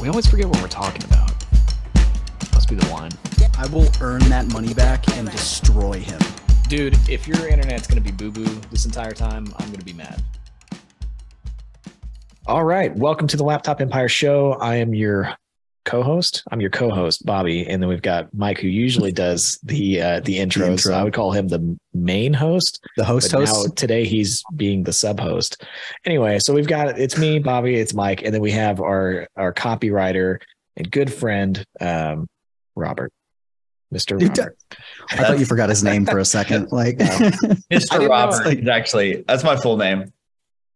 We always forget what we're talking about. Must be the wine. I will earn that money back and destroy him. Dude, if your internet's gonna be boo boo this entire time, I'm gonna be mad. All right. Welcome to the Laptop Empire Show. I am your co-host. I'm your co-host, Bobby, and then we've got Mike, who usually does the uh, the intros. intro. So I would call him the main host. The host But now host. today he's being the sub host. Anyway, so we've got it's me, Bobby, it's Mike, and then we have our our copywriter and good friend, um, Robert, Mister Robert. I thought you forgot his name for a second. Like, Mr. Robert know. is actually that's my full name.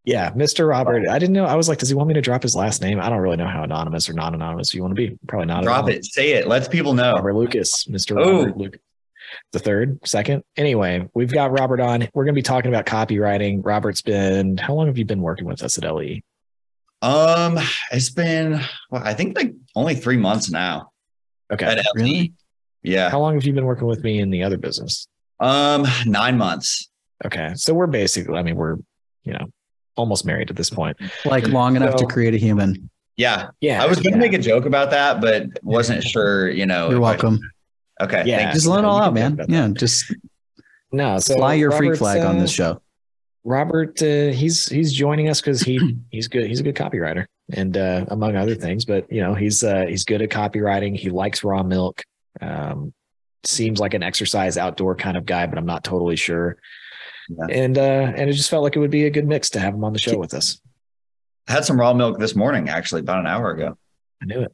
Yeah, Mister Robert. I didn't know. I was like, does he want me to drop his last name? I don't really know how anonymous or non anonymous you want to be. Probably not. Drop it. Say it. Let people know. Robert Lucas, Mr. Oh. Robert Lucas. The third, second. Anyway, we've got Robert on. We're going to be talking about copywriting. Robert's been, how long have you been working with us at? LE? Um, it's been well, I think like only three months now. Okay. At LE. Really? Yeah. How long have you been working with me in the other business? Um, nine months. Okay. So we're basically, I mean, we're, you know, almost married at this point. like long enough So- to create a human. Yeah. Yeah. I was gonna yeah. make a joke about that, but wasn't sure, you know. You're if I- welcome. okay. Yeah. thank. Just let it all out, man. Yeah, that. just No. So fly your freak Robert's, flag on uh, this show. Robert, uh, he's he's joining us because he he's good. He's a good copywriter, and uh, among other things. But you know, he's uh, he's good at copywriting. He likes raw milk. Um, seems like an exercise outdoor kind of guy, but I'm not totally sure. Yeah. And uh, and it just felt like it would be a good mix to have him on the show with us. I had some raw milk this morning, actually, about an hour ago. I knew it.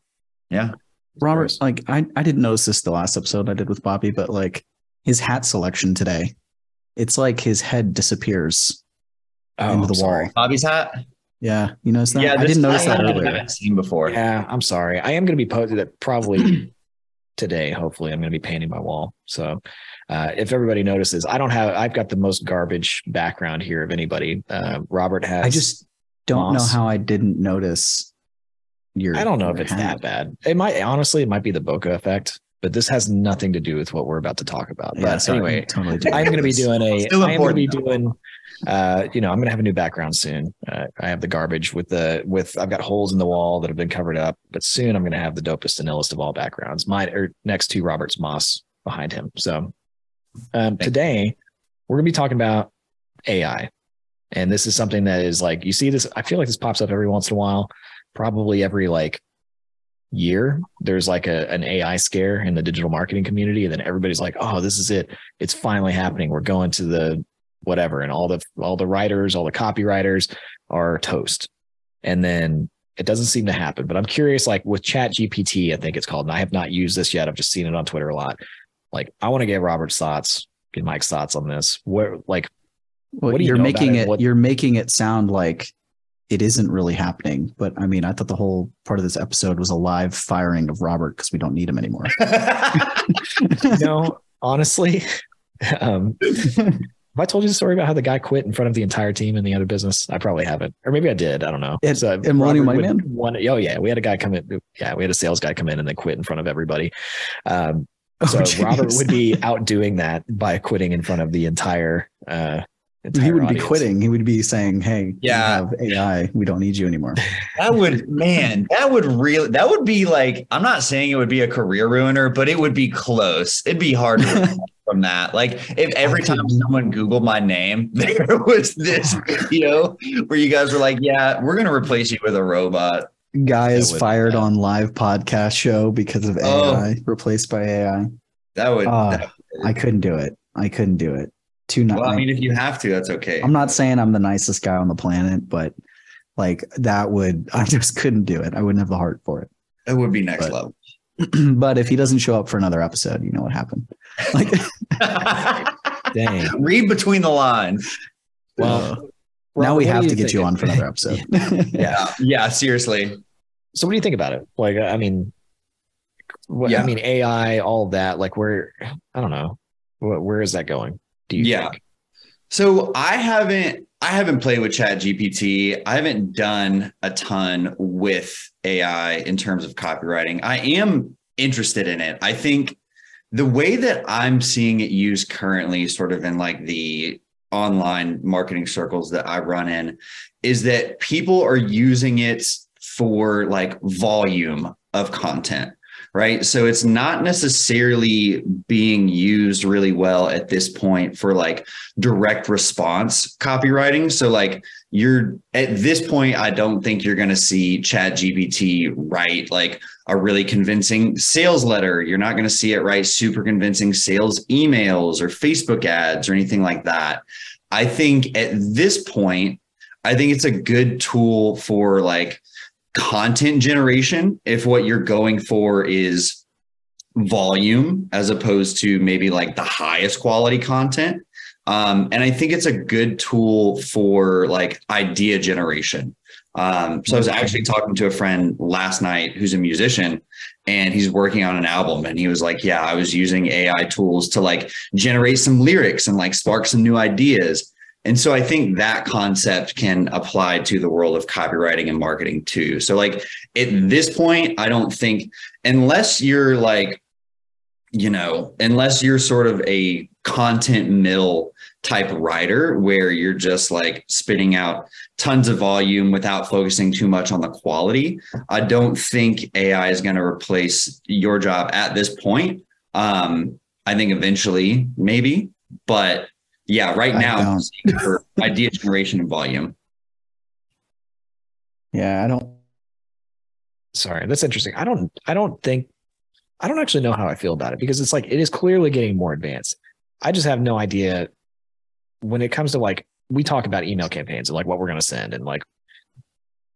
Yeah. Robert, like I, I didn't notice this the last episode I did with Bobby, but like his hat selection today, it's like his head disappears Oh, into the I'm sorry. wall. Bobby's hat. Yeah, you noticed that? Yeah, I didn't notice that haven't earlier. seen before. Yeah, I'm sorry. I am going to be posted that probably today. Hopefully, I'm going to be painting my wall. So, uh, if everybody notices, I don't have. I've got the most garbage background here of anybody. Uh, Robert has. I just don't moss. know how I didn't notice your. I don't know if it's hat. that bad. It might honestly, it might be the bokeh effect, but this has nothing to do with what we're about to talk about. Yeah, but sorry, anyway, totally. I'm going to be doing a. Still I am going to be important, doing. Uh, you know, I'm going to have a new background soon. Uh, I have the garbage with the with. I've got holes in the wall that have been covered up, but soon I'm going to have the dopest and illest of all backgrounds. Mine or next to Robert's Moss behind him. So, um, today we're going to be talking about AI, and this is something that is like you see this. I feel like this pops up every once in a while, probably every like year. There's like a an AI scare in the digital marketing community and then everybody's like oh this is it. It's finally happening. We're going to the whatever. And all the all the writers all the copywriters are toast. And then it doesn't seem to happen. But i'm curious like with chat gpt i think it's called and i have not used this yet. I've just seen it on twitter a lot like i want to get robert's thoughts get mike's thoughts on this where like Well, what do you you're know making about it? it. What- You're making it sound like it isn't really happening. But I mean, I thought the whole part of this episode was a live firing of Robert because we don't need him anymore. no, honestly um have I told you the story about how the guy quit in front of the entire team in the other business? I probably haven't, or maybe I did. I don't know. At- So at Millennium Robert Money Man? One, oh yeah, we had a guy come in. Yeah, we had a sales guy come in and then quit in front of everybody. Um, so geez. Robert would be outdoing that by quitting in front of the entire. Uh, he wouldn't be quitting. He would be saying, "Hey, Yeah. we have AI. We don't need you anymore." That would, man, that would really, that would be like, I'm not saying it would be a career ruiner, but it would be close. It'd be hard from that. Like, if every time someone Googled my name, there was this video where you guys were like, yeah, we're going to replace you with a robot. Guy is fired yeah. on live podcast show because of Oh. AI, replaced by AI. That would, Ah, that- I couldn't do it. I couldn't do it. Too not. well, I mean, if you have to, that's okay. I'm not saying I'm the nicest guy on the planet, but like that would I just couldn't do it. I wouldn't have the heart for it. It would be next But- level. but if he doesn't show up for another episode, you know what happened. Like Dang. Read between the lines. Well, now we have to get you on for another episode. Yeah. Yeah, seriously. So what do you think about it? Like, I mean, what, Yeah. I mean, AI, all that. Like, where I don't know, where, where is that going? Do you Yeah. think? So I haven't I haven't played with Chat GPT. I haven't done a ton with AI in terms of copywriting. I am interested in it. I think the way that I'm seeing it used currently, sort of in like the online marketing circles that I run in, is that people are using it for like volume of content right? So it's not necessarily being used really well at this point for like direct response copywriting. So like you're at this point, I don't think you're going to see Chat GPT write like a really convincing sales letter. You're not going to see it write super convincing sales emails or Facebook ads or anything like that. I think at this point, I think it's a good tool for like content generation if what you're going for is volume as opposed to maybe like the highest quality content. Um, and i think it's a good tool for like idea generation. Um, so i was actually talking to a friend last night who's a musician and he's working on an album and he was like yeah i was using ai tools to like generate some lyrics and like spark some new ideas and so I think that concept can apply to the world of copywriting and marketing too. So like at this point, I don't think unless you're like, you know, unless you're sort of a content mill type writer where you're just like spitting out tons of volume without focusing too much on the quality, I don't think AI is going to replace your job at this point. Um, I think eventually, maybe, but yeah, right I now I'm don't. seeing for idea generation and volume. Yeah, I don't. Sorry, that's interesting. I don't. I don't think. I don't actually know how I feel about it because it's like it is clearly getting more advanced. I just have no idea when it comes to like we talk about email campaigns and like what we're going to send and like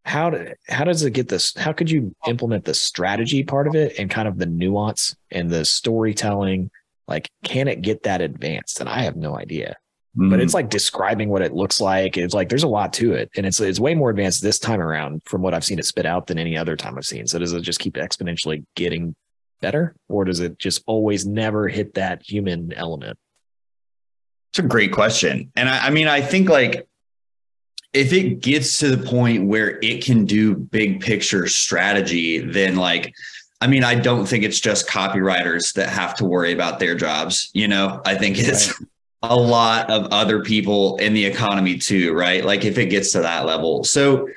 how do, how does it get this how could you implement the strategy part of it and kind of the nuance and the storytelling like can it get that advanced and i have no idea but it's mm. like describing what it looks like it's like there's a lot to it and it's it's way more advanced this time around from what i've seen it spit out than any other time i've seen so does it just keep exponentially getting better or does it just always never hit that human element It's a great question. And I, I mean, I think like if it gets to the point where it can do big picture strategy, then like, I mean, I don't think it's just copywriters that have to worry about their jobs. You know, I think it's a lot of other people in the economy too, right? Like if it gets to that level. So,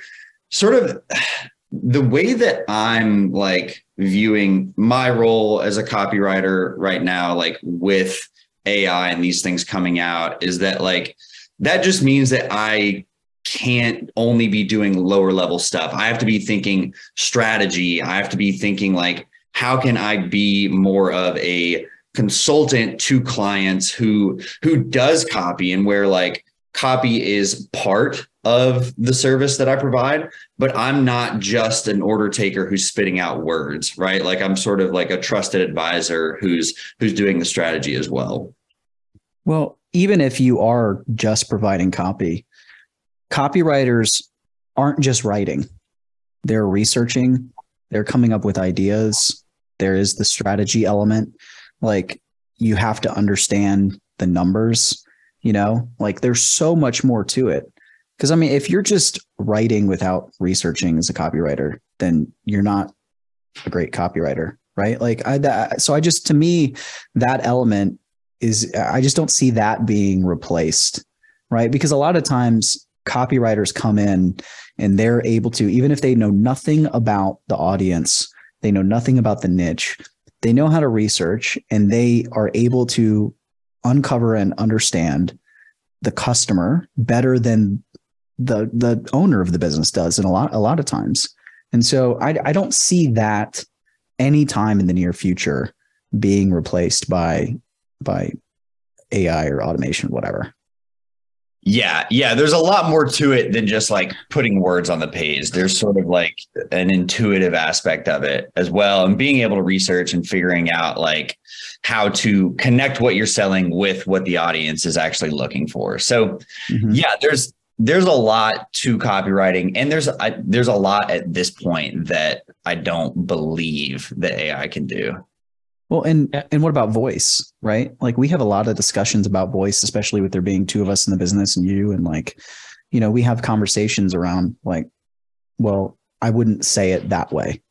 sort of the way that I'm like viewing my role as a copywriter right now, like with AI and these things coming out, is that like that just means that I can't only be doing lower level stuff. I have to be thinking strategy. I have to be thinking like, how can I be more of a consultant to clients who who does copy and where like copy is part of the service that I provide, but I'm not just an order taker who's spitting out words, right? Like I'm sort of like a trusted advisor who's who's doing the strategy as well. Well, even if you are just providing copy, copywriters aren't just writing, they're researching, they're coming up with ideas. There is the strategy element. Like you have to understand the numbers, you know, like there's so much more to it. Because I mean, if you're just writing without researching as a copywriter, then you're not a great copywriter, right? Like I, that, so I just, to me, that element is I just don't see that being replaced, right? Because a lot of times copywriters come in and they're able to, even if they know nothing about the audience, they know nothing about the niche, they know how to research and they are able to uncover and understand the customer better than the the owner of the business does and a lot a lot of times. And so I I don't see that anytime in the near future being replaced by by AI or automation, whatever. Yeah, yeah. There's a lot more to it than just like putting words on the page. There's sort of like an intuitive aspect of it as well, and being able to research and figuring out like how to connect what you're selling with what the audience is actually looking for. So Mhm. yeah, there's there's a lot to copywriting and there's I, there's a lot at this point that I don't believe that AI can do. Well, and and what about voice, right? Like we have a lot of discussions about voice, especially with there being two of us in the business and you, and like, you know, we have conversations around like, well, I wouldn't say it that way.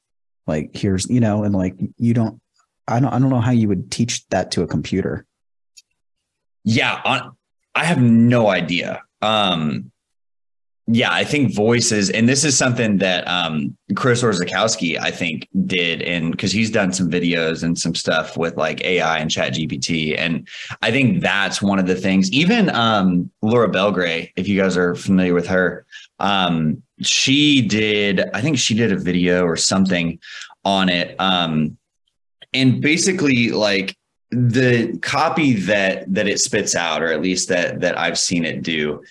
Like here's, you know, and like you don't, I don't, I don't know how you would teach that to a computer. Yeah, on, I have no idea. Um, yeah, I think voices, and this is something that um, Chris Orzechowski, I think, did, and because he's done some videos and some stuff with like AI and Chat GPT, and I think that's one of the things. Even um, Laura Belgray, if you guys are familiar with her, um, she did, I think she did a video or something on it, um, and basically like the copy that that it spits out, or at least that that I've seen it do,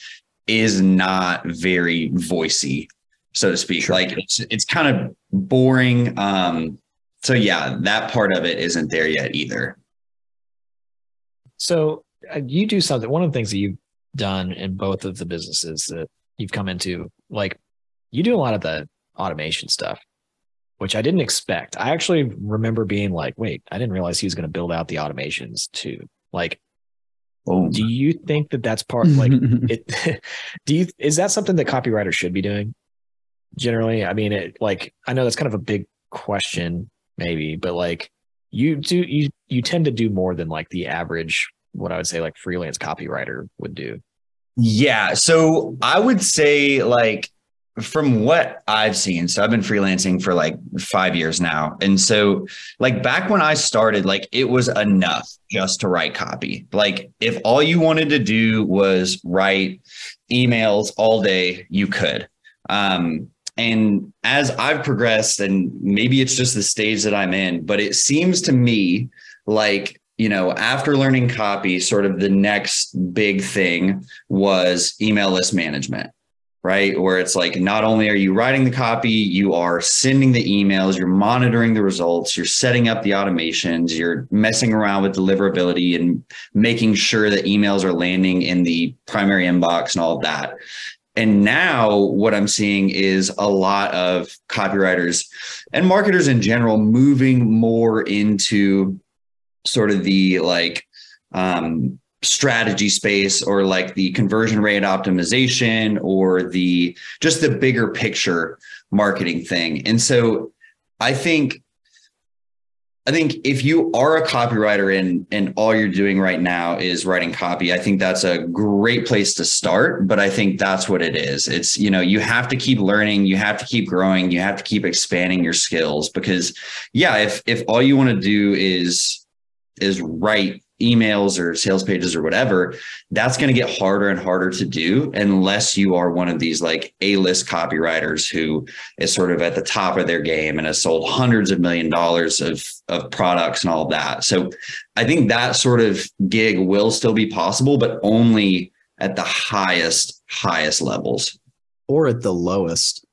is not very voicey, so to speak. Sure. Like it's it's kind of boring. Um, so yeah, that part of it isn't there yet either. So uh, you do something. One of the things that you've done in both of the businesses that you've come into, like you do a lot of the automation stuff, which I didn't expect. I actually remember being like, wait, I didn't realize he was going to build out the automations too. Like Boom. Do you think that that's part like it? Do you is that something that copywriters should be doing? Generally, I mean, it like I know that's kind of a big question, maybe, but like you do you you tend to do more than like the average what I would say like freelance copywriter would do. Yeah, so I would say like from what I've seen, so I've been freelancing for like five years now. And so, like, back when I started, like, it was enough just to write copy. Like, if all you wanted to do was write emails all day, you could. Um, and as I've progressed, and maybe it's just the stage that I'm in, but it seems to me like you know, after learning copy, sort of the next big thing was email list management right? Where it's like not only are you writing the copy, you are sending the emails, you're monitoring the results, you're setting up the automations, you're messing around with deliverability and making sure that emails are landing in the primary inbox and all of that. And now what I'm seeing is a lot of copywriters and marketers in general moving more into sort of the like um, strategy space or like the conversion rate optimization or the just the bigger picture marketing thing. And so I think I think if you are a copywriter and and all you're doing right now is writing copy, I think that's a great place to start, but I think that's what it is. It's you know, you have to keep learning, you have to keep growing, you have to keep expanding your skills because yeah, if if all you want to do is is write emails or sales pages or whatever, that's going to get harder and harder to do unless you are one of these like A-list copywriters who is sort of at the top of their game and has sold hundreds of million dollars of, of products and all of that. So I think that sort of gig will still be possible, but only at the highest, highest levels. Or at the lowest,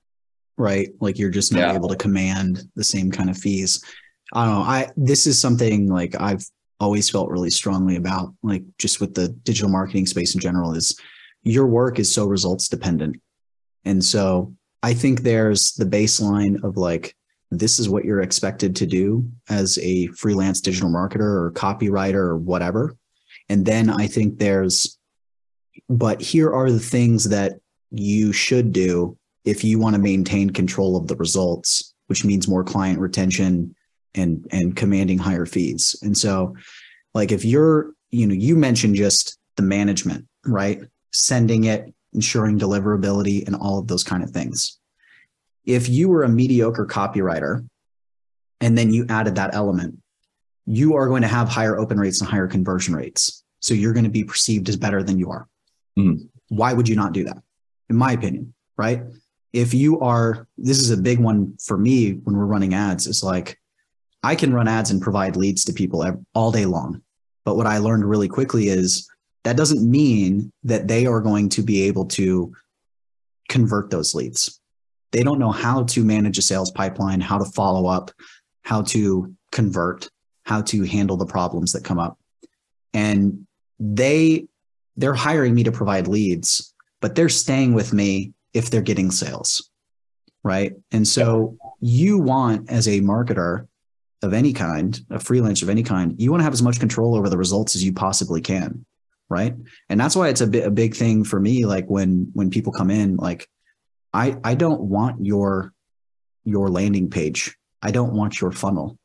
right? Like you're just not yeah. able to command the same kind of fees. I don't know. I this is something like I've always felt really strongly about, like just with the digital marketing space in general, is your work is so results dependent. And so I think there's the baseline of like, this is what you're expected to do as a freelance digital marketer or copywriter or whatever. And then I think there's, but here are the things that you should do if you want to maintain control of the results, which means more client retention, and and commanding higher fees. And so like if you're, you know, you mentioned just the management, right? Sending it, ensuring deliverability and all of those kind of things. If you were a mediocre copywriter and then you added that element, you are going to have higher open rates and higher conversion rates. So you're going to be perceived as better than you are. Mm. Why would you not do that? In my opinion, right? If you are, this is a big one for me when we're running ads, is like, I can run ads and provide leads to people all day long. But what I learned really quickly is that doesn't mean that they are going to be able to convert those leads. They don't know how to manage a sales pipeline, how to follow up, how to convert, how to handle the problems that come up. And they they're hiring me to provide leads, but they're staying with me if they're getting sales. Right. And so you want, as a marketer of any kind, a freelance of any kind, you want to have as much control over the results as you possibly can. Right. And that's why it's a bit a big thing for me. Like when when people come in, like I I don't want your your landing page. I don't want your funnel.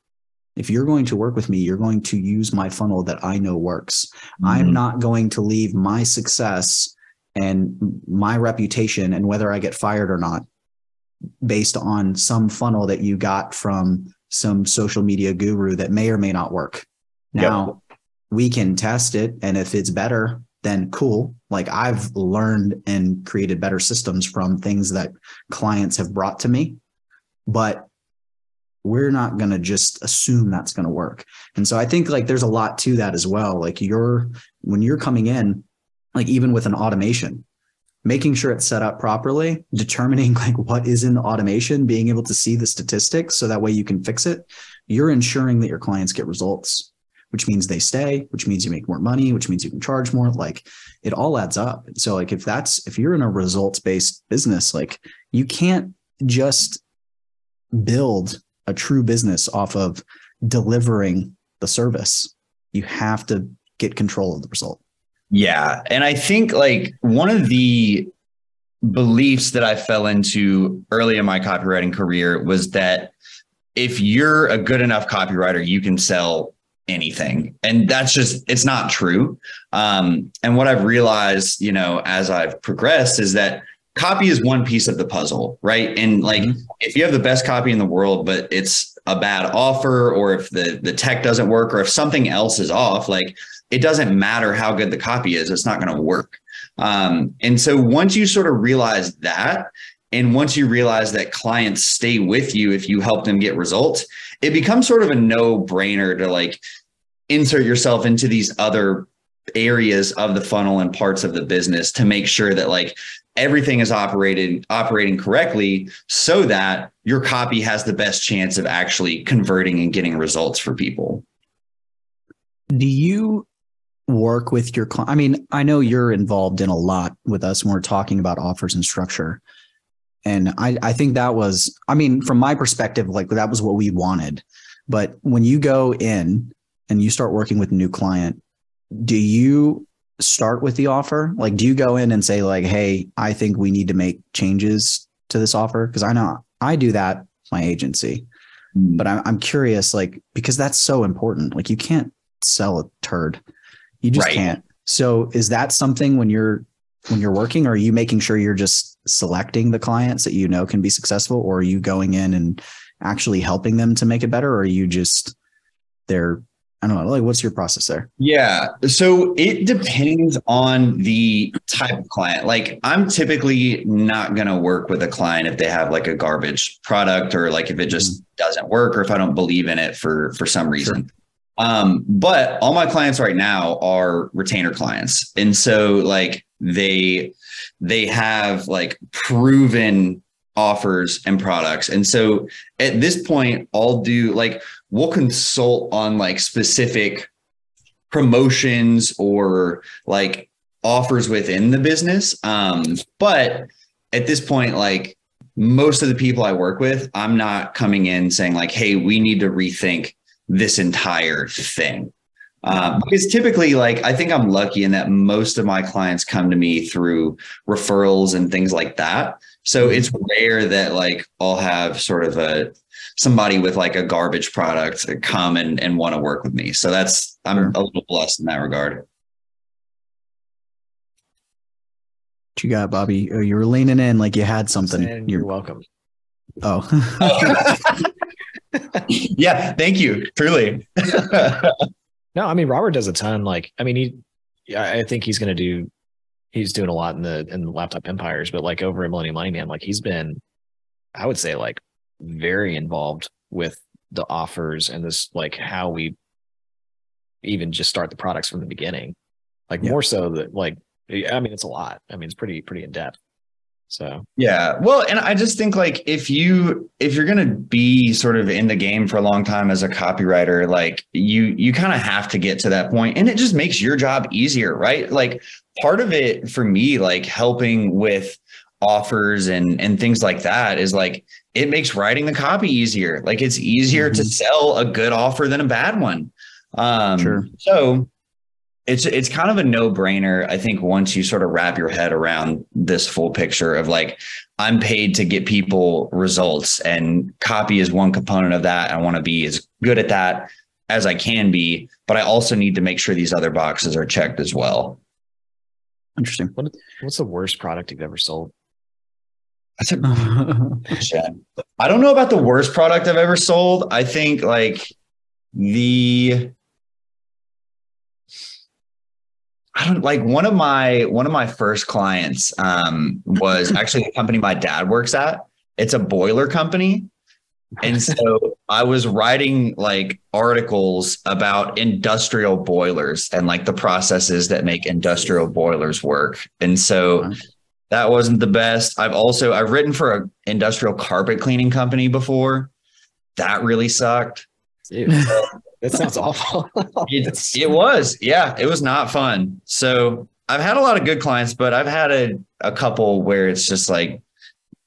If you're going to work with me, you're going to use my funnel that I know works. Mm-hmm. I'm not going to leave my success and my reputation and whether I get fired or not based on some funnel that you got from some social media guru that may or may not work. Now yep. we can test it. And if it's better, then cool. Like I've learned and created better systems from things that clients have brought to me. But we're not going to just assume that's going to work. And so I think like there's a lot to that as well. Like you're, when you're coming in, like even with an automation, making sure it's set up properly, determining like what is in the automation, being able to see the statistics so that way you can fix it. You're ensuring that your clients get results, which means they stay, which means you make more money, which means you can charge more. Like it all adds up. So like if that's if you're in a results based business, like you can't just build a true business off of delivering the service. You have to get control of the result. Yeah. And I think like one of the beliefs that I fell into early in my copywriting career was that if you're a good enough copywriter, you can sell anything. And that's just, it's not true. Um, and what I've realized, you know, as I've progressed is that copy is one piece of the puzzle, right? And like mm-hmm. if you have the best copy in the world, but it's a bad offer, or if the the tech doesn't work, or if something else is off, like it doesn't matter how good the copy is, it's not going to work. Um, and so once you sort of realize that, and once you realize that clients stay with you if you help them get results, it becomes sort of a no brainer to like insert yourself into these other areas of the funnel and parts of the business to make sure that like everything is operated operating correctly so that your copy has the best chance of actually converting and getting results for people do you work with your client i mean i know you're involved in a lot with us when we're talking about offers and structure and i i think that was i mean from my perspective like that was what we wanted but when you go in and you start working with a new client do you start with the offer? Like, do you go in and say, like, hey, I think we need to make changes to this offer? Because I know I do that my agency, mm. but I'm, I'm curious, like, because that's so important. Like, you can't sell a turd, you just right. can't. So, is that something when you're when you're working, or are you making sure you're just selecting the clients that you know can be successful, or are you going in and actually helping them to make it better, or are you just they're I don't know. Like, what's your process there? Yeah. So it depends on the type of client. Like, I'm typically not going to work with a client if they have like a garbage product or like if it just mm-hmm. doesn't work or if I don't believe in it for for some reason. Sure. Um, but all my clients right now are retainer clients, and so like they they have like proven offers and products. And so at this point, I'll do like we'll consult on like specific promotions or like offers within the business. Um, but at this point, like most of the people I work with, I'm not coming in saying like, hey, we need to rethink this entire thing. Um, because typically, like I think I'm lucky in that most of my clients come to me through referrals and things like that. So it's rare that like I'll have sort of a somebody with like a garbage product come and, and want to work with me. So that's I'm a little blessed in that regard. What you got, Bobby? Oh, you were leaning in like you had something. You're, you're welcome. Oh. yeah, thank you. Truly. no, I mean Robert does a ton. Like, I mean, he I think he's gonna do he's doing a lot in the in the laptop empires, but like over at Millennium Money Man, like he's been, I would say, like very involved with the offers and this like how we even just start the products from the beginning like yeah. more so that like i mean it's a lot i mean it's pretty pretty in depth So Yeah. Well, and I just think like if you if you're going to be sort of in the game for a long time as a copywriter, like you you kind of have to get to that point and it just makes your job easier, right? Like part of it for me like helping with offers and and things like that is like it makes writing the copy easier. Like it's easier to Mhm. sell a good offer than a bad one. Um Sure. so it's it's kind of a no-brainer i think once you sort of wrap your head around this full picture of like i'm paid to get people results and copy is one component of that i want to be as good at that as i can be but i also need to make sure these other boxes are checked as well Interesting. what's the worst product you've ever sold? that's a question. i don't know about the worst product i've ever sold i think like the I don't like one of my one of my first clients um, was actually the company my dad works at. It's a boiler company. And so I was writing like articles about industrial boilers and like the processes that make industrial boilers work. And so that wasn't the best. I've also I've written for an industrial carpet cleaning company before. That really sucked. That sounds awful. It, it was, yeah, it was not fun. So I've had a lot of good clients, but I've had a, a couple where it's just like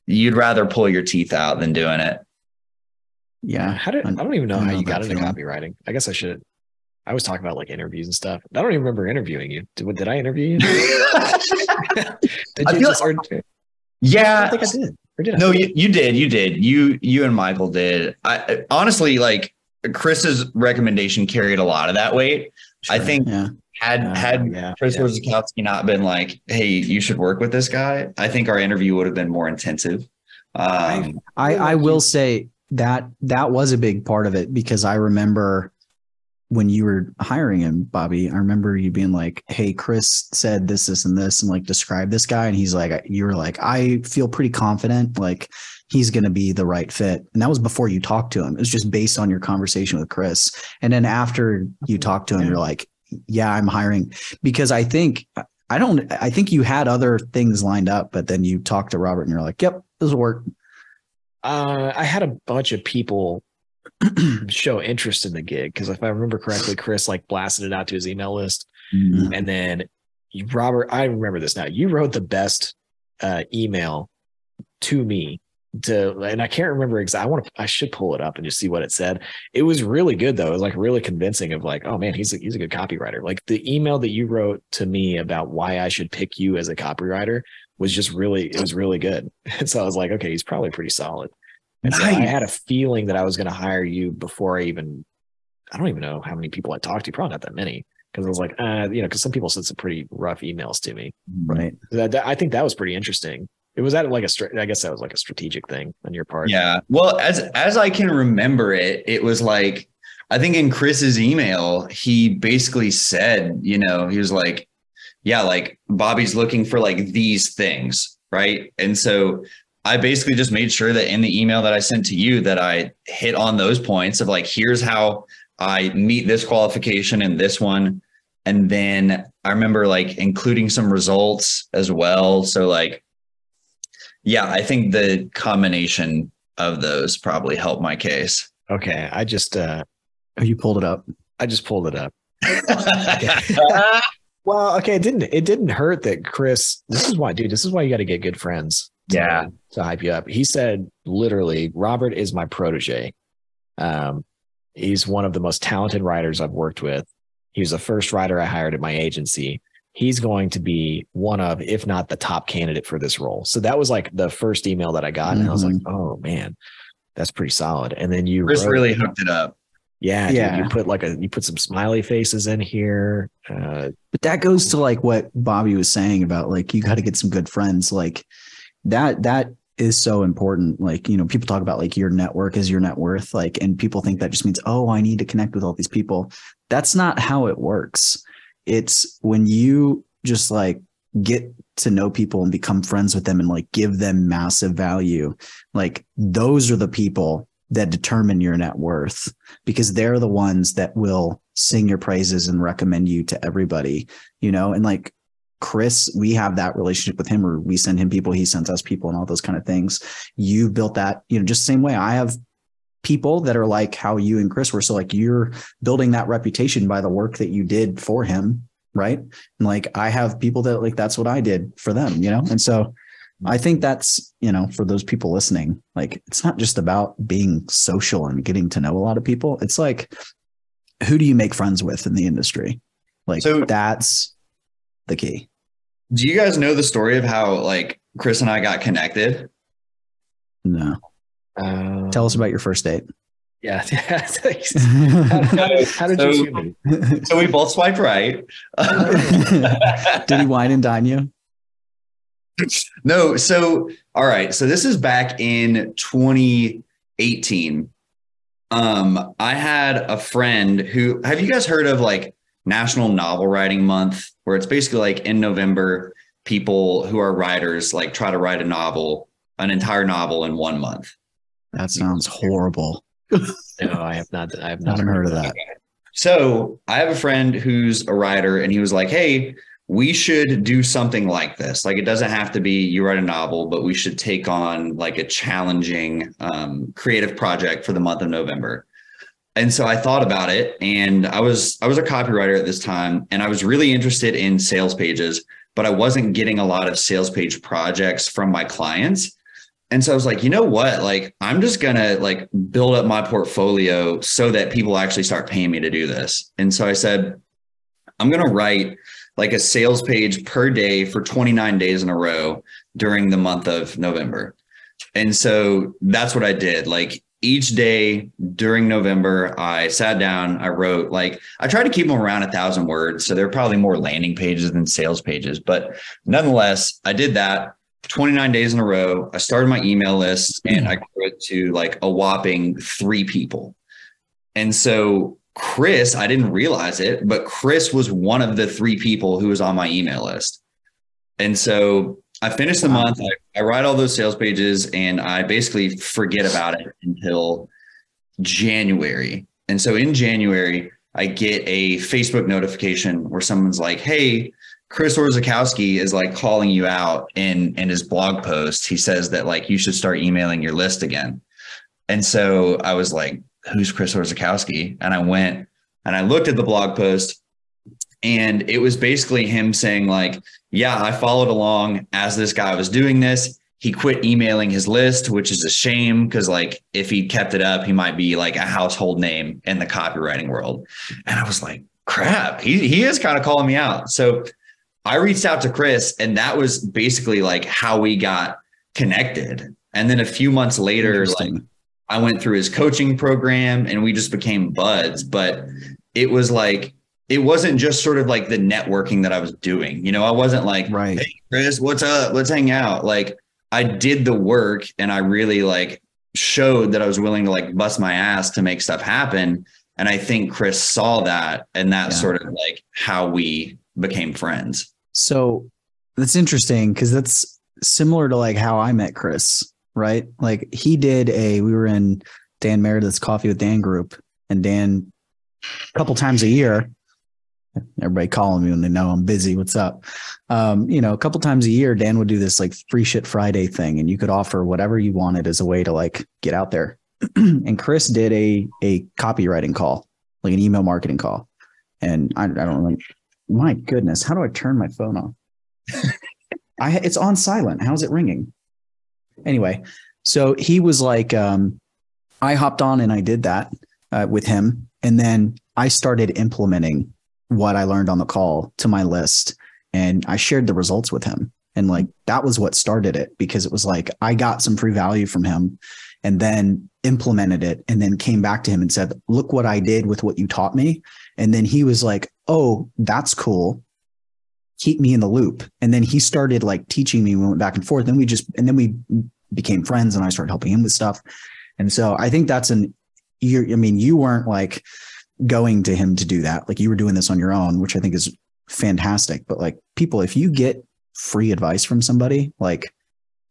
you'd rather pull your teeth out than doing it. yeah. How did I don't even know I how know you got into feeling. copywriting. I guess I should. I was talking about like interviews and stuff. I don't even remember interviewing you. Did, did I interview you? did I you feel just? Or, I yeah. don't think I did. Or did I? No, you, you did. You did. You you and Michael did. I honestly like Chris's recommendation carried a lot of that weight. I think Yeah. had Uh, had yeah, Chris yeah. Orzechowski not been like, "Hey, you should work with this guy," I think our interview would have been more intensive. Um, I, Really I will say that that was a big part of it because I remember when you were hiring him, Bobby, I remember you being like, Hey, Chris said this, this, and this, and like describe this guy. And he's like, you were like, I feel pretty confident, like he's going to be the right fit. And that was before you talked to him. It was just based on your conversation with Chris. And then after you talked to him, you're like, Yeah, I'm hiring because I think. I don't. I think you had other things lined up, but then you talked to Robert, and you're like, "Yep, this will work." Uh, I had a bunch of people show interest in the gig because if I remember correctly, Chris like blasted it out to his email list, Mhm. and then you, Robert, I remember this now. You wrote the best uh, email to me to, and I can't remember exactly. I want to, I should pull it up and just see what it said. It was really good though. It was like really convincing of like, oh man, he's a, he's a good copywriter. Like the email that you wrote to me about why I should pick you as a copywriter was just really, it was really good. And so I was like, okay, he's probably pretty solid. And so I had a feeling that I was going to hire you before I even, I don't even know how many people I talked to, probably not that many. Cause I was like, uh, you know, cause some people sent some pretty rough emails to me. Right. That, that- I think that was pretty interesting. It was that like a, I guess that was like a strategic thing on your part. Yeah. Well, as as I can remember it, it was like I think in Chris's email, he basically said, you know, he was like, yeah, like Bobby's looking for like these things, right? And so I basically just made sure that in the email that I sent to you that I hit on those points of like here's how I meet this qualification and this one. And then I remember like including some results as well. So like yeah, I think the combination of those probably helped my case. Okay. I just, uh, you pulled it up. I just pulled it up. Well, okay. It didn't, it didn't hurt that Chris, this is why, dude, this is why you got to get good friends. to- Yeah. To hype you up. He said literally, Robert is my protege. Um, he's one of the most talented writers I've worked with. He was the first writer I hired at my agency. He's going to be one of, if not the top candidate for this role. So that was like the first email that I got. And I was like, oh man, that's pretty solid. And then you Chris wrote- really hooked it up. yeah, dude, Yeah. you put like a, you put some smiley faces in here. Uh, But that goes to like what Bobby was saying about like you got to get some good friends. Like that that is so important. Like, you know, people talk about like your network is your net worth. Like, and people think that just means, oh, I need to connect with all these people. That's not how it works. It's when you just like get to know people and become friends with them and like give them massive value. Like those are the people that determine your net worth because they're the ones that will sing your praises and recommend you to everybody, you know, and like Chris, we have that relationship with him, or we send him people, he sends us people, and all those kind of things. You've built that, you know, just same way. I have people that are like how you and Chris were. So like you're building that reputation by the work that you did for him, right? And like I have people that like that's what I did for them, you know? And so I think that's, you know, for those people listening, like it's not just about being social and getting to know a lot of people. It's like who do you make friends with in the industry? Like So- that's the key. Do you guys know the story of how like Chris and I got connected? No. Uh, Tell us about your first date. Yeah. how, how did, how did you So- see me? So we both swiped right. Did he wine and dine you? no, so all right. So this is back in 2018. Um, I had a friend who have you guys heard of like National Novel Writing Month, where it's basically like in November, people who are writers like try to write a novel, an entire novel in one month. That sounds horrible. No, I have not. I have not haven't heard of that. So I have a friend who's a writer, and he was like, Hey, we should do something like this. Like, it doesn't have to be you write a novel, but we should take on like a challenging um, creative project for the month of November. And so I thought about it, and I was I was a copywriter at this time, and I was really interested in sales pages, but I wasn't getting a lot of sales page projects from my clients. And so I was like, you know what? Like, I'm just gonna like build up my portfolio so that people actually start paying me to do this. And so I said, I'm gonna write like a sales page per day for 29 days in a row during the month of November. And so that's what I did. Like each day during November, I sat down, I wrote like I tried to keep them around a thousand words. So they're probably more landing pages than sales pages. But nonetheless, I did that 29 days in a row. I started my email list and mm-hmm. I grew it to like a whopping three people. And so Chris, I didn't realize it, but Chris was one of the three people who was on my email list. And so I finished the Wow. month, I, I write all those sales pages and I basically forget about it until January. And so in January, I get a Facebook notification where someone's like, Hey, Chris Orzechowski is like calling you out in in his blog post. He says that like you should start emailing your list again. And so I was like, who's Chris Orzechowski? And I went and I looked at the blog post and it was basically him saying like, yeah, I followed along as this guy was doing this. He quit emailing his list, which is a shame because like if he kept it up, he might be like a household name in the copywriting world. And I was like, crap, he he is kind of calling me out. So I reached out to Chris, and that was basically like how we got connected. And then a few months later, like I went through his coaching program and we just became buds. But it was like, it wasn't just sort of like the networking that I was doing. You know, I wasn't like, right. hey, Chris, what's up? Let's hang out. Like, I did the work and I really like showed that I was willing to like bust my ass to make stuff happen. And I think Chris saw that and that's Yeah. sort of like how we became friends. So that's interesting because that's similar to like how I met Chris, right? Like he did a, we were in Dan Meredith's Coffee with Dan group, and Dan, a couple times a year, everybody calling me when they know I'm busy. What's up? Um, you know, a couple times a year, Dan would do this like free shit Friday thing, and you could offer whatever you wanted as a way to like get out there. and Chris did a a copywriting call, like an email marketing call, and I, I don't know. My goodness, how do I turn my phone off? I it's on silent. How's it ringing? Anyway, so he was like, um, I hopped on and I did that uh, with him, and then I started implementing what I learned on the call to my list, and I shared the results with him, and like that was what started it because it was like I got some free value from him, and then implemented it, and then came back to him and said, "Look what I did with what you taught me," and then he was like, "Oh, that's cool." keep me in the loop. And then he started like teaching me. We went back and forth. Then we just and then we became friends, and I started helping him with stuff. And so I think that's an. You, I mean, you weren't like going to him to do that. Like you were doing this on your own, which I think is fantastic. But like people, if you get free advice from somebody, like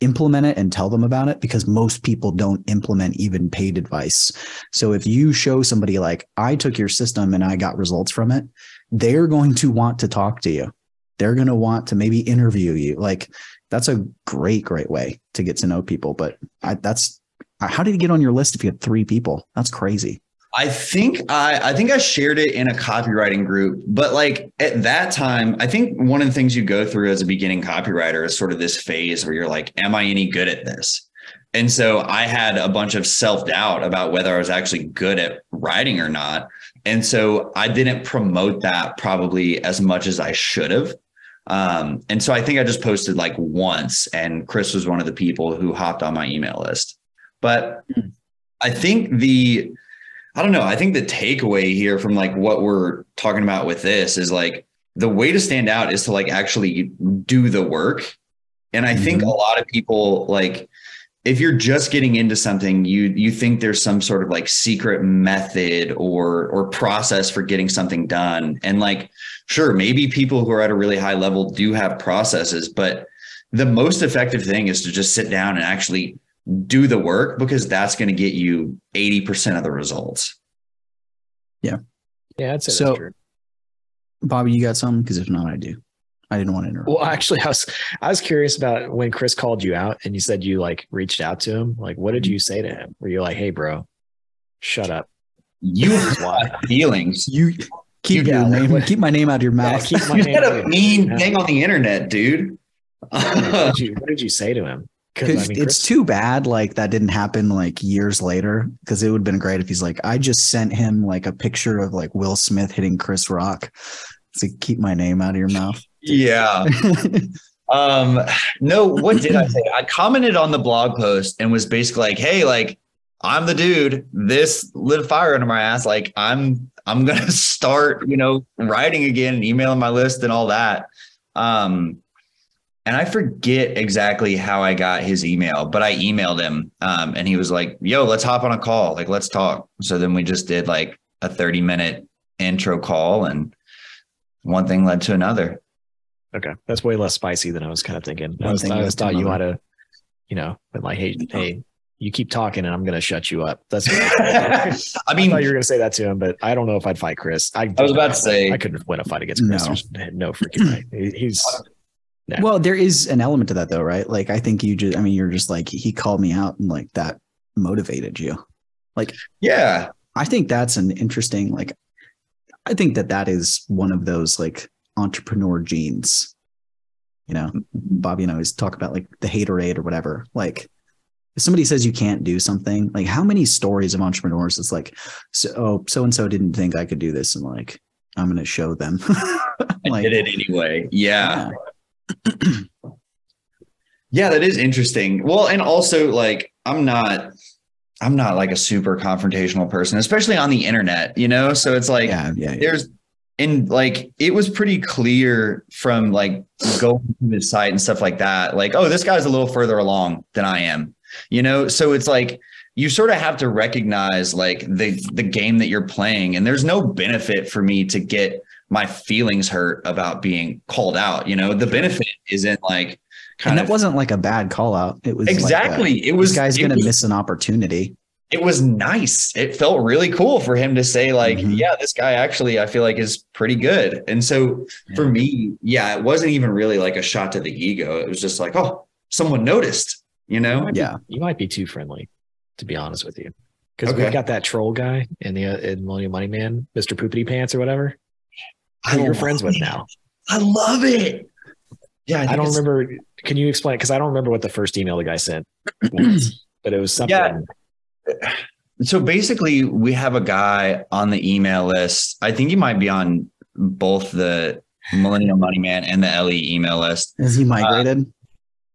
implement it and tell them about it because most people don't implement even paid advice. So if you show somebody like I took your system and I got results from it, they're going to want to talk to you they're going to want to maybe interview you. Like that's a great, great way to get to know people. But I, that's how did you get on your list if you had three people? That's crazy. I think I I think I shared it in a copywriting group, but like at that time, I think one of the things you go through as a beginning copywriter is sort of this phase where you're like, am I any good at this? And so I had a bunch of self-doubt about whether I was actually good at writing or not. And so I didn't promote that probably as much as I should have. Um, and so I think I just posted like once, and Chris was one of the people who hopped on my email list. But hmm. I think the I don't know. I think the takeaway here from like what we're talking about with this is like the way to stand out is to like actually do the work. And I mm-hmm. think a lot of people like if you're just getting into something, you you think there's some sort of like secret method or or process for getting something done. And like, sure, maybe people who are at a really high level do have processes, but the most effective thing is to just sit down and actually do the work because that's going to get you 80% of the results. Yeah. Yeah. That's so, Bobby, you got something? Because if not, I do. I didn't want to interrupt. Well, actually, I was I was curious about when Chris called you out and you said you like reached out to him. Like, what did you say to him? Were you like, "Hey, bro, shut up"? You have feelings. You keep you your name, keep my name out of your mouth. Yeah, you had a mean thing on the internet, dude. what, did you, what did you say to him? I mean, it's too bad like that didn't happen like years later because it would have been great if he's like I just sent him like a picture of like Will Smith hitting Chris Rock to keep my name out of your mouth. Yeah. um no, what did I say? I commented on the blog post and was basically like, "Hey, like I'm the dude. This lit a fire under my ass. Like I'm I'm going to start, you know, writing again and emailing my list and all that." Um and I forget exactly how I got his email, but I emailed him um, and he was like, yo, let's hop on a call. Like, let's talk. So then we just did like a 30 minute intro call and one thing led to another. Okay. That's way less spicy than I was kind of thinking. I was, I was thought you might have, you know, been like, hey, hey, you keep talking and I'm going to shut you up. That's I, I mean, I thought you were going to say that to him, but I don't know if I'd fight Chris. I, I was about to say I couldn't win a fight against Chris. No, no freaking way. He's well, there is an element to that though, right? Like I think you just I mean you're just like he called me out and like that motivated you. Like yeah. I think that's an interesting like I think that that is one of those like entrepreneur genes. You know, Bobby and I always talk about like the haterade or whatever. Like if somebody says you can't do something, like how many stories of entrepreneurs is like, so oh, so and so didn't think I could do this, and like I'm going to show them. like, I did it anyway. Yeah. yeah. yeah, that is interesting. Well, and also like I'm not I'm not like a super confrontational person, especially on the internet, you know? So it's like yeah, yeah, yeah. there's and like it was pretty clear from like going to his site and stuff like that, like, oh, this guy's a little further along than I am, you know? So it's like you sort of have to recognize like the the game that you're playing. And there's no benefit for me to get my feelings hurt about being called out. You know, the benefit isn't like kind and of, wasn't like a bad call out. It was exactly. Like a, it was guy's going to miss an opportunity. It was nice. It felt really cool for him to say like, mm-hmm. yeah, this guy actually I feel like is pretty good. And so yeah. for me, yeah, it wasn't even really like a shot to the ego. It was just like, oh, someone noticed. You know? You yeah. Be, you might be too friendly, to be honest with you. Because okay. we've got that troll guy in the uh, in Millennial Money Man, Mr. Poopity Pants or whatever who you're friends with now. I love it. Yeah, I, I don't remember. Can you explain? Because I don't remember what the first email the guy sent, was, but it was something. Yeah. So basically, we have a guy on the email list. I think he might be on both the Millennial Money Man and the LE email list. Is he migrated? Uh,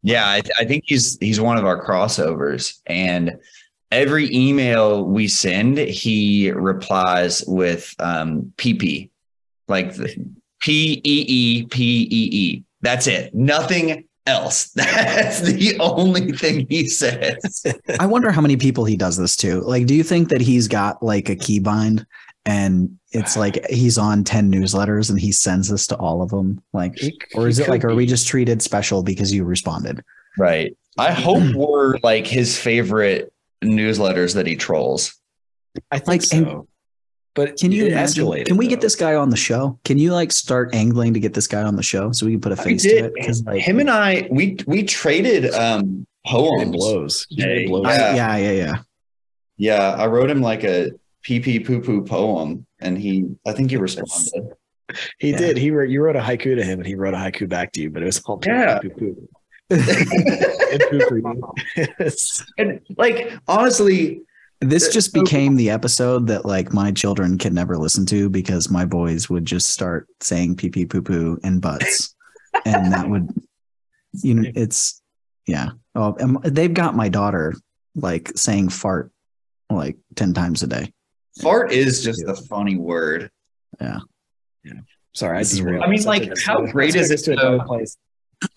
yeah, I, I think he's he's one of our crossovers, and every email we send, he replies with um, PP like P E E P E E. That's it. Nothing else. That's the only thing he says. I wonder how many people he does this to. Like, do you think that he's got like a keybind and it's like he's on 10 newsletters and he sends this to all of them? Like, or is it like, are we just treated special because you responded? Right. I hope we're like his favorite newsletters that he trolls. I think like, so. But Can you it imagine? escalated, Can we get this guy on the show? Can you like start angling to get this guy on the show so we can put a face to it? Because like, Him and I, we we traded um poems. blows. Hey, It blows. I- yeah. yeah, yeah, yeah. Yeah, I wrote him like a pee pee poo poo poem, and he, I think he responded. He Yeah. did. He wrote. You wrote a haiku to him, and he wrote a haiku back to you. But it was all Yeah. poo poo. And poo for and like honestly, This Uh, just so- became the episode that like my children can never listen to because my boys would just start saying pee pee poo poo and butts. and that would, you know, it's, yeah. Oh, and they've got my daughter like saying fart like 10 times a day. fart is just a funny word. Yeah yeah sorry, I This is derailed. I mean, like, how great is this us it to a place.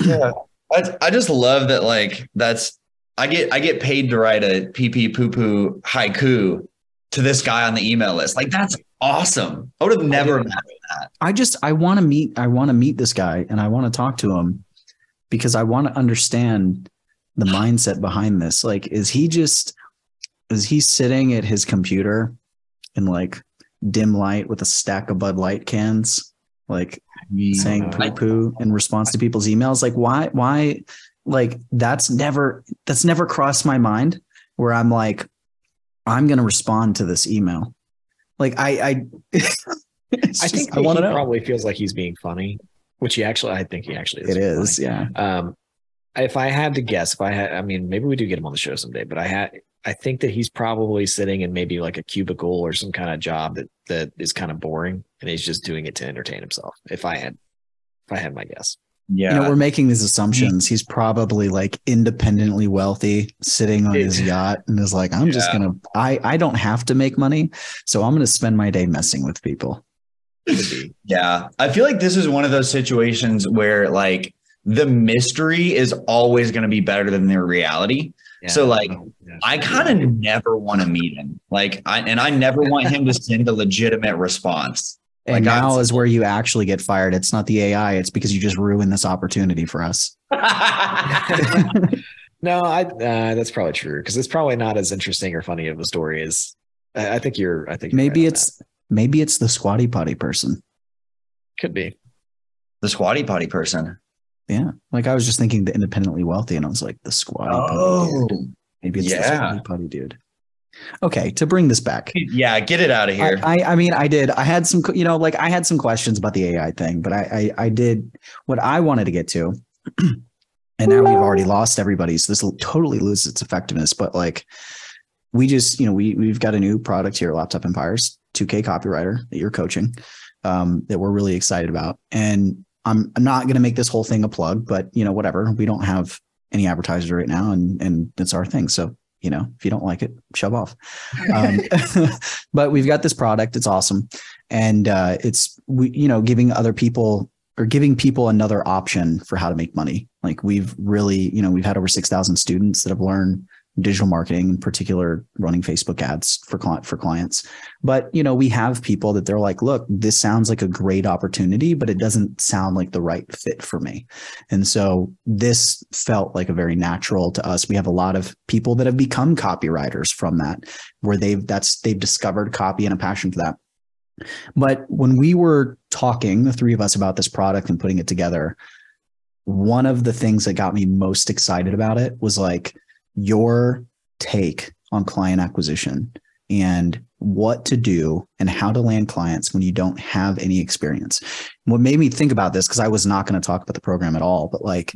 Yeah, I, I just love that. Like that's I get I get paid to write a pee pee poo poo haiku to this guy on the email list. Like that's awesome. I would have never imagined that. I just I want to meet I want to meet this guy and I want to talk to him because I want to understand the mindset behind this. Like, is he just is he sitting at his computer in like dim light with a stack of Bud Light cans, like saying Uh, poo poo in response to people's emails? Like, why why like that's never that's never crossed my mind where I'm like, I'm gonna respond to this email. Like I I it's I just- think I want he to know. probably feels like he's being funny, which he actually, I think he actually is. It is, yeah. Um, if I had to guess, if I had, I mean, maybe we do get him on the show someday, but I had, I think that he's probably sitting in maybe like a cubicle or some kind of job that that is kind of boring, and he's just doing it to entertain himself. If I had, if I had my guess, Yeah. You know, we're making these assumptions. He's probably like independently wealthy, sitting on his yacht, and is like, "I'm just gonna. I I don't have to make money, so I'm gonna spend my day messing with people." Yeah. I feel like this is one of those situations where like the mystery is always going to be better than the reality. So, like, oh, Yeah. I kind of never want to meet him. Like I and I never want him to send a legitimate response. And Like, now is where you actually get fired. It's not the AI. It's because you just ruined this opportunity for us. no, I uh, that's probably true because it's probably not as interesting or funny of a story as I, I think you're. I think you're maybe right on it's maybe it's the squatty potty person. could be. the squatty potty person. Yeah, like I was just thinking the independently wealthy, and I was like the squatty potty. Oh. Dude. Maybe it's the squatty potty dude. Okay, to bring this back. Yeah, get it out of here. I, I I mean I did I had some you know like I had some questions about the AI thing but I I, I did what I wanted to get to and now we've already lost everybody so this will totally lose its effectiveness but like we just you know we we've got a new product here Laptop Empires 2K copywriter that you're coaching um, that we're really excited about and I'm, I'm not going to make this whole thing a plug but you know whatever we don't have any advertisers right now and and it's our thing so you know if you don't like it shove off. Um, but we've got this product. It's awesome. And uh, it's we you know giving other people or giving people another option for how to make money. Like we've really you know we've had over 6000 students that have learned digital marketing in particular running facebook ads for client for clients. But you know we have people that they're like look this sounds like a great opportunity but it doesn't sound like the right fit for me. And so this felt like a very natural to us. We have a lot of people that have become copywriters from that where they've that's they've discovered copy and a passion for that. But when we were talking the three of us about this product and putting it together one of the things that got me most excited about it was like your take on client acquisition and what to do and how to land clients when you don't have any experience. What made me think about this, because I was not going to talk about the program at all, but like,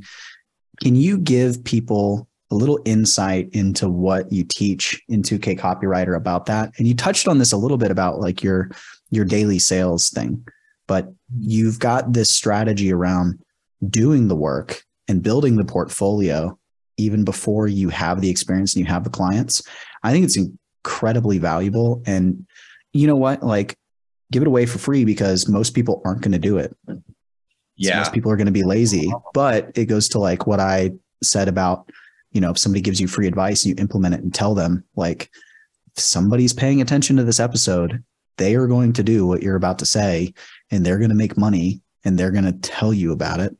can you give people a little insight into what you teach in 2K copywriter about that? And you touched on this a little bit about like your your daily sales thing, but you've got this strategy around doing the work and building the portfolio even before you have the experience and you have the clients. I think it's incredibly valuable. And you know what? Like, give it away for free because most people aren't going to do it. So yeah. most people are going to be lazy. But it goes to like what I said about, you know, if somebody gives you free advice and you implement it and tell them, like, if somebody's paying attention to this episode, they are going to do what you're about to say and they're going to make money and they're going to tell you about it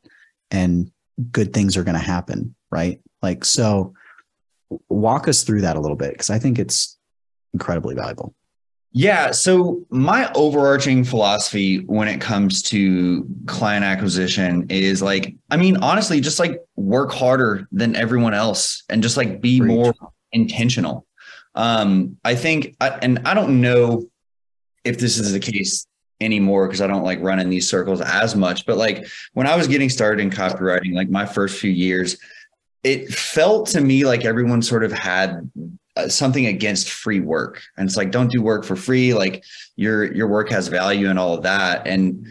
and good things are going to happen. Right. Like, so walk us through that a little bit because I think it's incredibly valuable. Yeah. So my overarching philosophy when it comes to client acquisition is like, I mean, honestly, just like work harder than everyone else and just like be Preach. more intentional. Um, I think, and I don't know if this is the case anymore because I don't like running these circles as much, but like when I was getting started in copywriting, like my first few years, it felt to me like everyone sort of had uh, something against free work. And it's like don't do work for free. Like your your work has value and all of that. And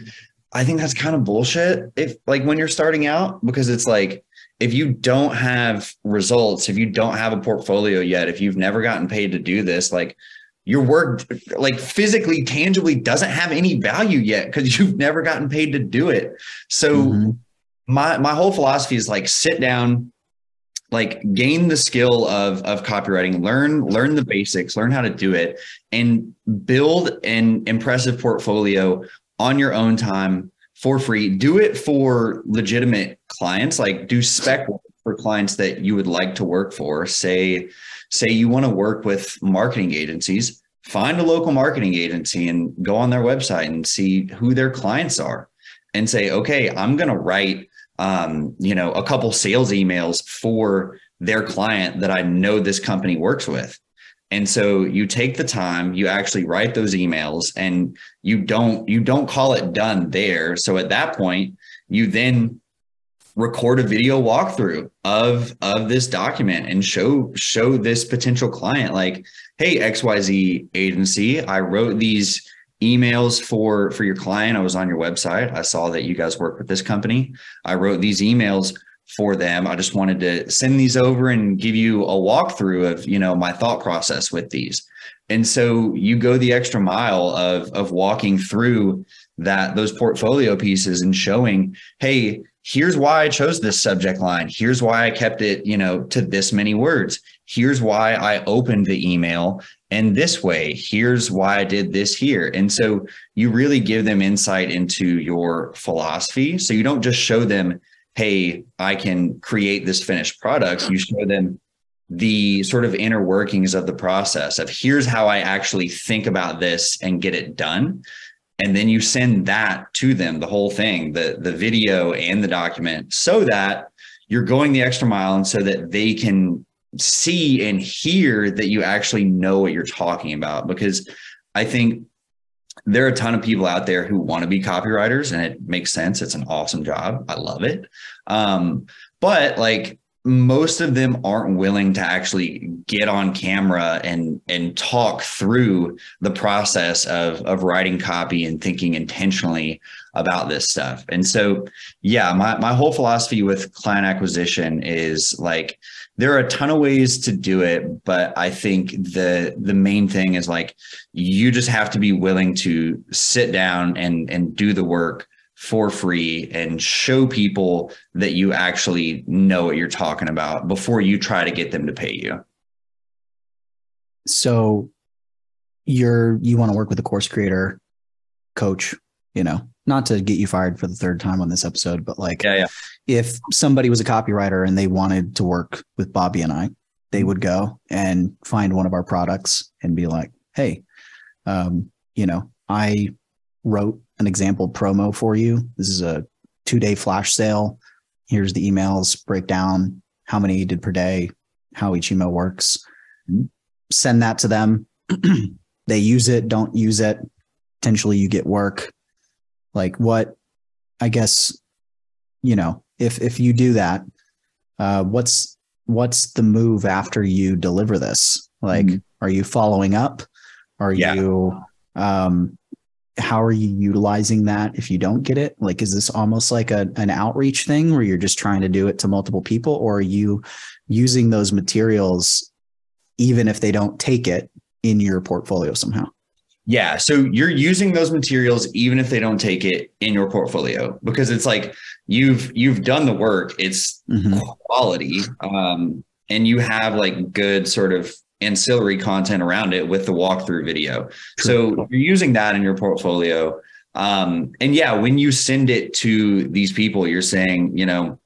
i think that's kind of bullshit if like when you're starting out because it's like if you don't have results if you don't have a portfolio yet if you've never gotten paid to do this like your work like physically tangibly doesn't have any value yet because you've never gotten paid to do it. So Mhm. my my whole philosophy is like sit down like gain the skill of of copywriting learn learn the basics learn how to do it and build an impressive portfolio on your own time for free. Do it for legitimate clients like do spec for clients that you would like to work for. Say say you want to work with marketing agencies find a local marketing agency and go on their website and see who their clients are and say okay i'm going to write um, you know, a couple sales emails for their client that I know this company works with. And so you take the time, you actually write those emails and you don't you don't call it done there. So at that point, you then record a video walkthrough of of this document and show show this potential client like, hey, XYZ agency, I wrote these emails for for your client. I was on your website. I saw that you guys work with this company. I wrote these emails for them. I just wanted to send these over and give you a walkthrough of you know my thought process with these. And so you go the extra mile of of walking through that those portfolio pieces and showing hey here's why i chose this subject line. Here's why i kept it you know to this many words. Here's why i opened the email and this way. Here's why i did this here. And so you really give them insight into your philosophy. So you don't just show them hey i can create this finished product you show them the sort of inner workings of the process of here's how i actually think about this and get it done. And then you send that to them the whole thing the the video and the document so that you're going the extra mile and so that they can see and hear that you actually know what you're talking about. Because i think there are a ton of people out there who want to be copywriters and it makes sense. It's an awesome job. I love it. Um, but like most of them aren't willing to actually get on camera and and talk through the process of of writing copy and thinking intentionally about this stuff. And so yeah my my whole philosophy with client acquisition is like there are a ton of ways to do it but i think the the main thing is like you just have to be willing to sit down and and do the work for free and show people that you actually know what you're talking about before you try to get them to pay you. So you're you want to work with a course creator, coach, you know, not to get you fired for the third time on this episode, but like yeah yeah if somebody was a copywriter and they wanted to work with Bobby and I, they would go and find one of our products and be like, hey, um, you know, I wrote an example promo for you. This is a two day flash sale. Here's the emails, breakdown how many you did per day, how each email works. Send that to them. they use it, don't use it. Potentially you get work. Like what I guess, you know, if if you do that, uh, what's what's the move after you deliver this? Like, Mhm. are you following up? Are Yeah. you um how are you utilizing that if you don't get it? Like, is this almost like a, an outreach thing where you're just trying to do it to multiple people, or are you using those materials even if they don't take it in your portfolio somehow? Yeah. So you're using those materials even if they don't take it in your portfolio because it's like you've you've done the work. It's Mhm. quality. Um, and you have like good sort of ancillary content around it with the walkthrough video. So you're using that in your portfolio. Um, and yeah, when you send it to these people, you're saying, you know,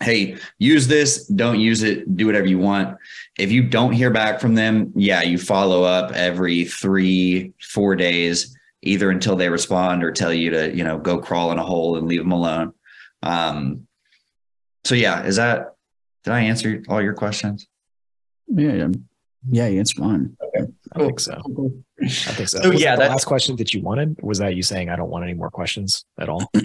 hey, use this, don't use it, do whatever you want. If you don't hear back from them, yeah, you follow up every three, four days, either until they respond or tell you to, you know, go crawl in a hole and leave them alone. Um, so yeah, is that did I answer all your questions? Yeah, yeah, yeah. It's fine. I think so. I think so. So, Was yeah, that the that- last question that you wanted was that you saying I don't want any more questions at all?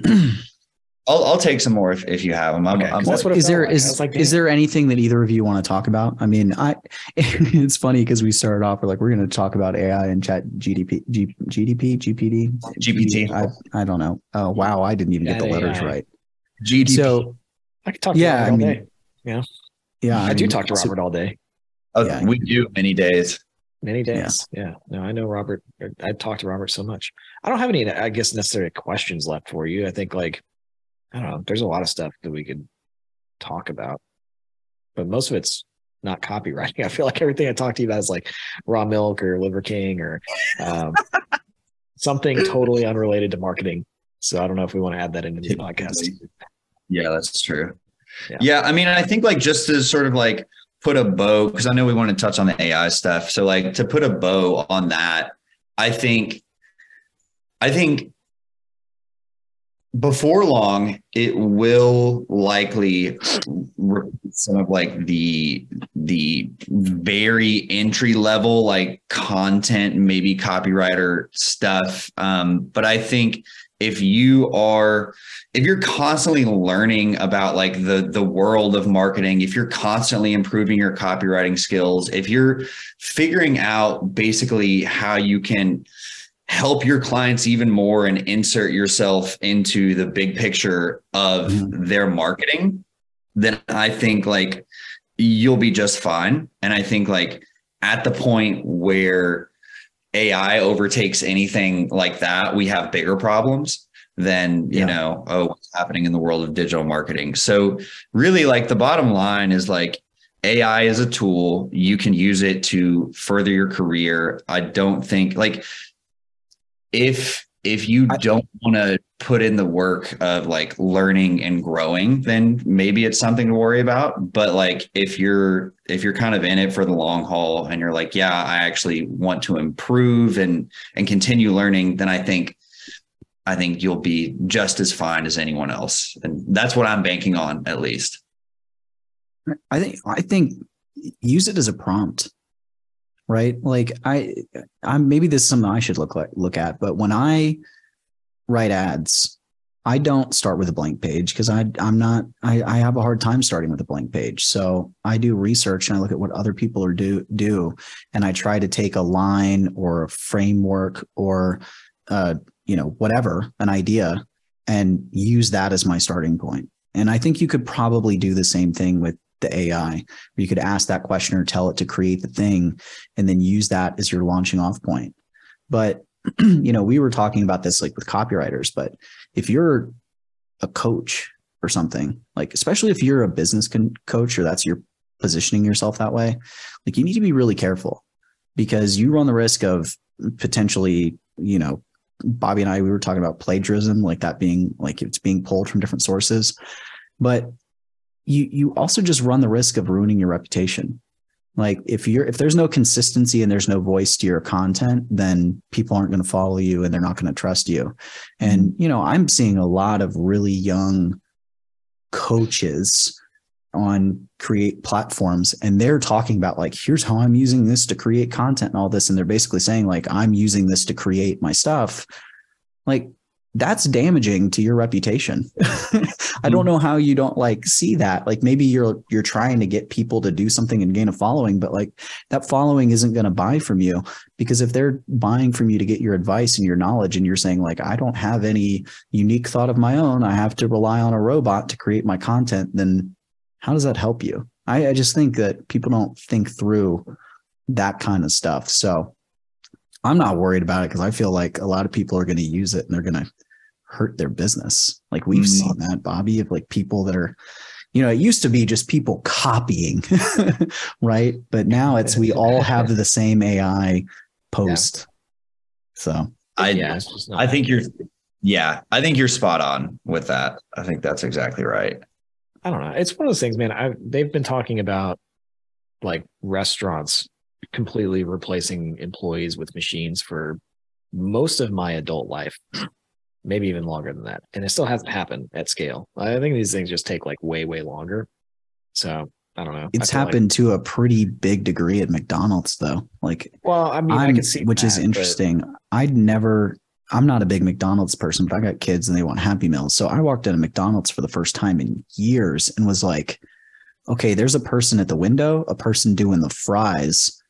I'll I'll take some more if, if you have them. I'm, Okay, 'cause I'm that's what it is felt there like. Is was like, is there anything that either of you want to talk about? I mean, I it's funny because we started off we're like we're going to talk about AI and Chat GDP, G, GDP, GPD, GPT. I I don't know. Oh wow, I didn't even get the letters AI. right. GDP. So I could talk to Yeah, Robert I mean, day. yeah, I, do mean, talk to so- Robert all day. Oh, yeah. we do many days. Many days. Yeah. No, I know Robert. Er, I talked to Robert so much. I don't have any, I guess, necessary questions left for you. I think, like, I don't know, there's a lot of stuff that we could talk about, but most of it's not copywriting. I feel like everything I talk to you about is like raw milk or Liver King or um, something totally unrelated to marketing. So I don't know if we want to add that into the podcast. Yeah, that's true. Yeah. Yeah. I mean, I think like just to sort of like put a bow, because I know we want to touch on the AI stuff. So like to put a bow on that, I think, I think before long, it will likely repeat some of like the the very entry level like content, maybe copywriter stuff. Um, but I think if you are if you're constantly learning about like the the world of marketing if you're constantly improving your copywriting skills if you're figuring out basically how you can help your clients even more and insert yourself into the big picture of mm-hmm. their marketing then i think like you'll be just fine. And i think like at the point where ai overtakes anything like that we have bigger problems than you Yeah. know oh what's happening in the world of digital marketing. So really like the bottom line is like ai is a tool. You can use it to further your career. I don't think like if if you don't want to put in the work of like learning and growing then maybe it's something to worry about. But like if you're if you're kind of in it for the long haul and you're like yeah i actually want to improve and and continue learning then i think i think you'll be just as fine as anyone else. And that's what i'm banking on at least. I think I think use it as a prompt, right? Like I, I maybe this is something I should look like look at. But when I write ads, I don't start with a blank page because I I'm not I, I have a hard time starting with a blank page. So I do research and I look at what other people are do do, and I try to take a line or a framework or uh you know whatever an idea and use that as my starting point. And I think you could probably do the same thing with the AI, you could ask that question or tell it to create the thing and then use that as your launching off point. But, you know, we were talking about this like with copywriters, but if you're a coach or something, like, especially if you're a business con- coach or that's your positioning yourself that way, like you need to be really careful because you run the risk of potentially, you know, Bobby and I, we were talking about plagiarism, like that being like it's being pulled from different sources. But you you also just run the risk of ruining your reputation. Like if you're if there's no consistency and there's no voice to your content, then people aren't going to follow you and they're not going to trust you. And mm-hmm. you know, I'm seeing a lot of really young coaches on create platforms and they're talking about like here's how I'm using this to create content and all this and they're basically saying like I'm using this to create my stuff. Like that's damaging to your reputation. I don't hmm. know how you don't like see that. Like maybe you're you're trying to get people to do something and gain a following, but like that following isn't going to buy from you because if they're buying from you to get your advice and your knowledge and you're saying like I don't have any unique thought of my own, I have to rely on a robot to create my content, then how does that help you? I, I just think that people don't think through that kind of stuff. So I'm not worried about it because I feel like a lot of people are going to use it and they're going to hurt their business. Like we've Mhm. seen that, Bobby, of like people that are, you know, it used to be just people copying, right? But now it's we all have the same AI post. So i yeah, it's just not i think you're yeah i think you're spot on with that i think that's exactly right I don't know. It's one of those things, man. I they've been talking about like restaurants completely replacing employees with machines for most of my adult life, maybe even longer than that. And it still hasn't happened at scale. I think these things just take like way, way longer. So I don't know. It's I feel like- happened to a pretty big degree at McDonald's, though. Like, well, I mean, I I'm- can see which is that, but- interesting. I'd never. I'm not a big McDonald's person, but I got kids and they want Happy Meals. So I walked into McDonald's for the first time in years and was like, okay, there's a person at the window, a person doing the fries,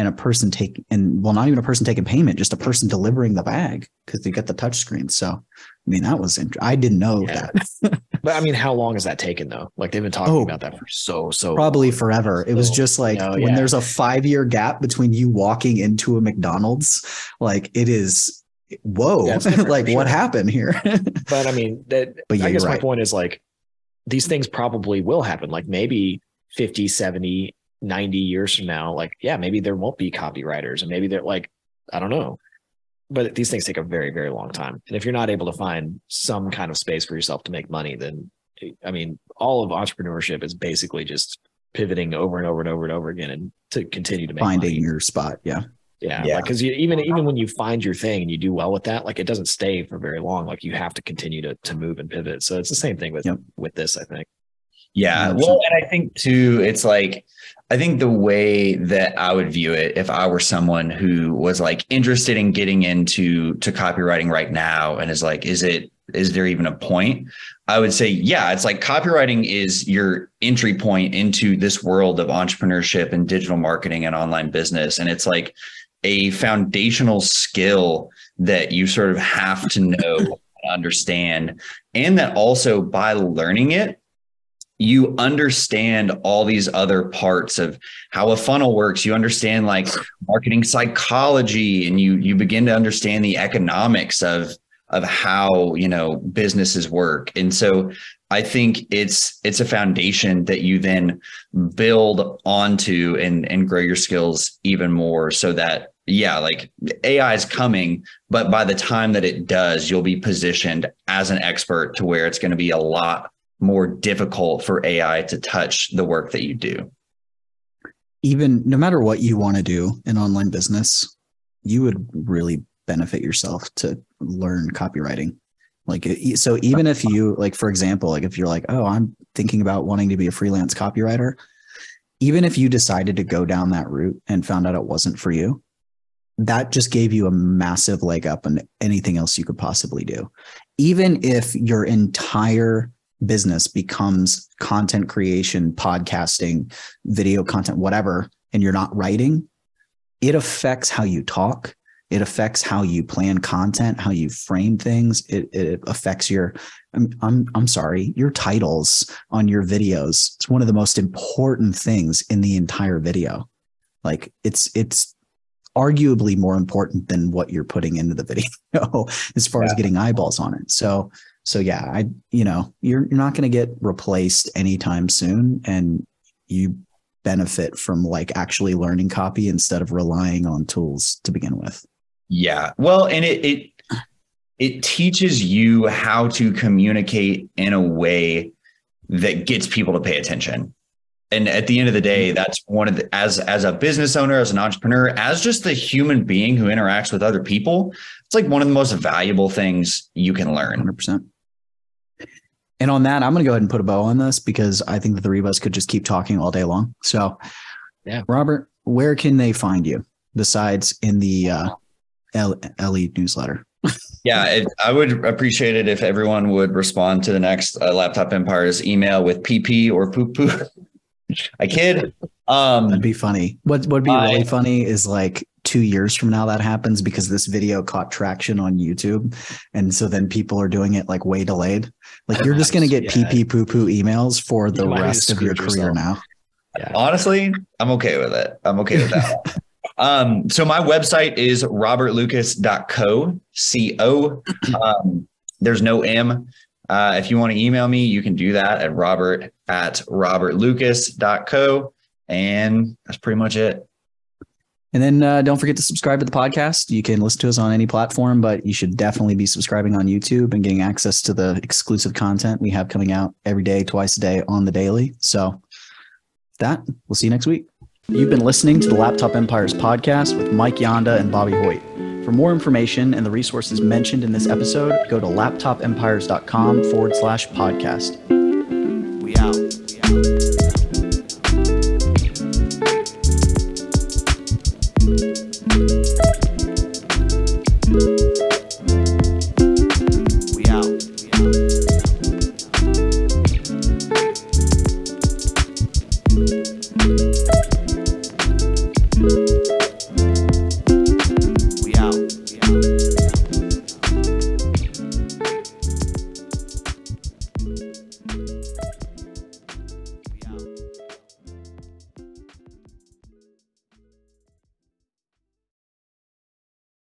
and a person taking, and well, not even a person taking payment, just a person delivering the bag because they got the touch screen. So, I mean, that was, int- I didn't know Yeah. that. But I mean, how long has that taken though? Like they've been talking Oh, about that for so so Probably long. forever. It was just like know, when yeah. there's a five year gap between you walking into a McDonald's, like it is, whoa, Yeah, like for what happened here? But I mean, that But yeah, I guess you're my point is like these things probably will happen. Like maybe 50, 70, 90 years from now, like, yeah, maybe there won't be copywriters and maybe they're like, I don't know. But these things take a very, very long time. And if you're not able to find some kind of space for yourself to make money, then I mean, all of entrepreneurship is basically just pivoting over and over and over and over again and to continue to make Finding money. your spot. Yeah. Yeah, Yeah. like because you even even when you find your thing and you do well with that, like it doesn't stay for very long. Like you have to continue to to move and pivot. So it's the same thing with Yep. with this, I think. Yeah. Well, and I think too, it's like, I think the way that I would view it, if I were someone who was like interested in getting into to copywriting right now and is like, is it, is there even a point? I would say, yeah, it's like copywriting is your entry point into this world of entrepreneurship and digital marketing and online business. And it's like a foundational skill that you sort of have to know, understand, and that also by learning it, you understand all these other parts of how a funnel works. You understand like marketing psychology and you you begin to understand the economics of of how you know businesses work. And so i think it's it's a foundation that you then build onto and and grow your skills even more so that yeah like ai is coming but by the time that it does you'll be positioned as an expert to where it's going to be a lot more difficult for AI to touch the work that you do. Even no matter what you want to do in online business, you would really benefit yourself to learn copywriting. Like, so even if you, like, for example, like if you're like, oh, I'm thinking about wanting to be a freelance copywriter, even if you decided to go down that route and found out it wasn't for you, that just gave you a massive leg up on anything else you could possibly do. Even if your entire business becomes content creation, podcasting, video content, whatever, and you're not writing, it affects how you talk. It affects how you plan content, how you frame things. It, it affects your, I'm, I'm, I'm sorry, your titles on your videos. It's one of the most important things in the entire video. Like it's, it's arguably more important than what you're putting into the video as far as getting eyeballs on it. So, so yeah, I, you know, you're, you're not going to get replaced anytime soon. And you benefit from like actually learning copy instead of relying on tools to begin with. Yeah. Well, and it it it teaches you how to communicate in a way that gets people to pay attention. And at the end of the day, mm-hmm. that's one of the as as a business owner, as an entrepreneur, as just the human being who interacts with other people, it's like one of the most valuable things you can learn. 100%. And on that, I'm going to go ahead and put a bow on this because I think that the three of us could just keep talking all day long. So, Yeah. Robert, where can they find you besides in the uh, LE newsletter? Yeah, it, I would appreciate it if everyone would respond to the next uh, Laptop Empires email with PP or poo poo. I kid. Um, That'd be funny. What would be I- really funny is like two years from now that happens because this video caught traction on YouTube. And so then people are doing it like way delayed. Like you're just going to get Yeah. pee pee poo poo emails for the rest of your screwed career yourself. now. Yeah. Honestly, I'm okay with it. I'm okay with that. um, so my website is robertlucas.co. C-O. Um, there's no M. Uh, if you want to email me, you can do that at robert at robertlucas.co. And that's pretty much it. And then uh, don't forget to subscribe to the podcast. You can listen to us on any platform, but you should definitely be subscribing on YouTube and getting access to the exclusive content we have coming out every day, twice a day on the daily. So, that we'll see you next week. You've been listening to the Laptop Empires podcast with Mike Yanda and Bobby Hoyt. For more information and the resources mentioned in this episode, go to laptopempires.com forward slash podcast.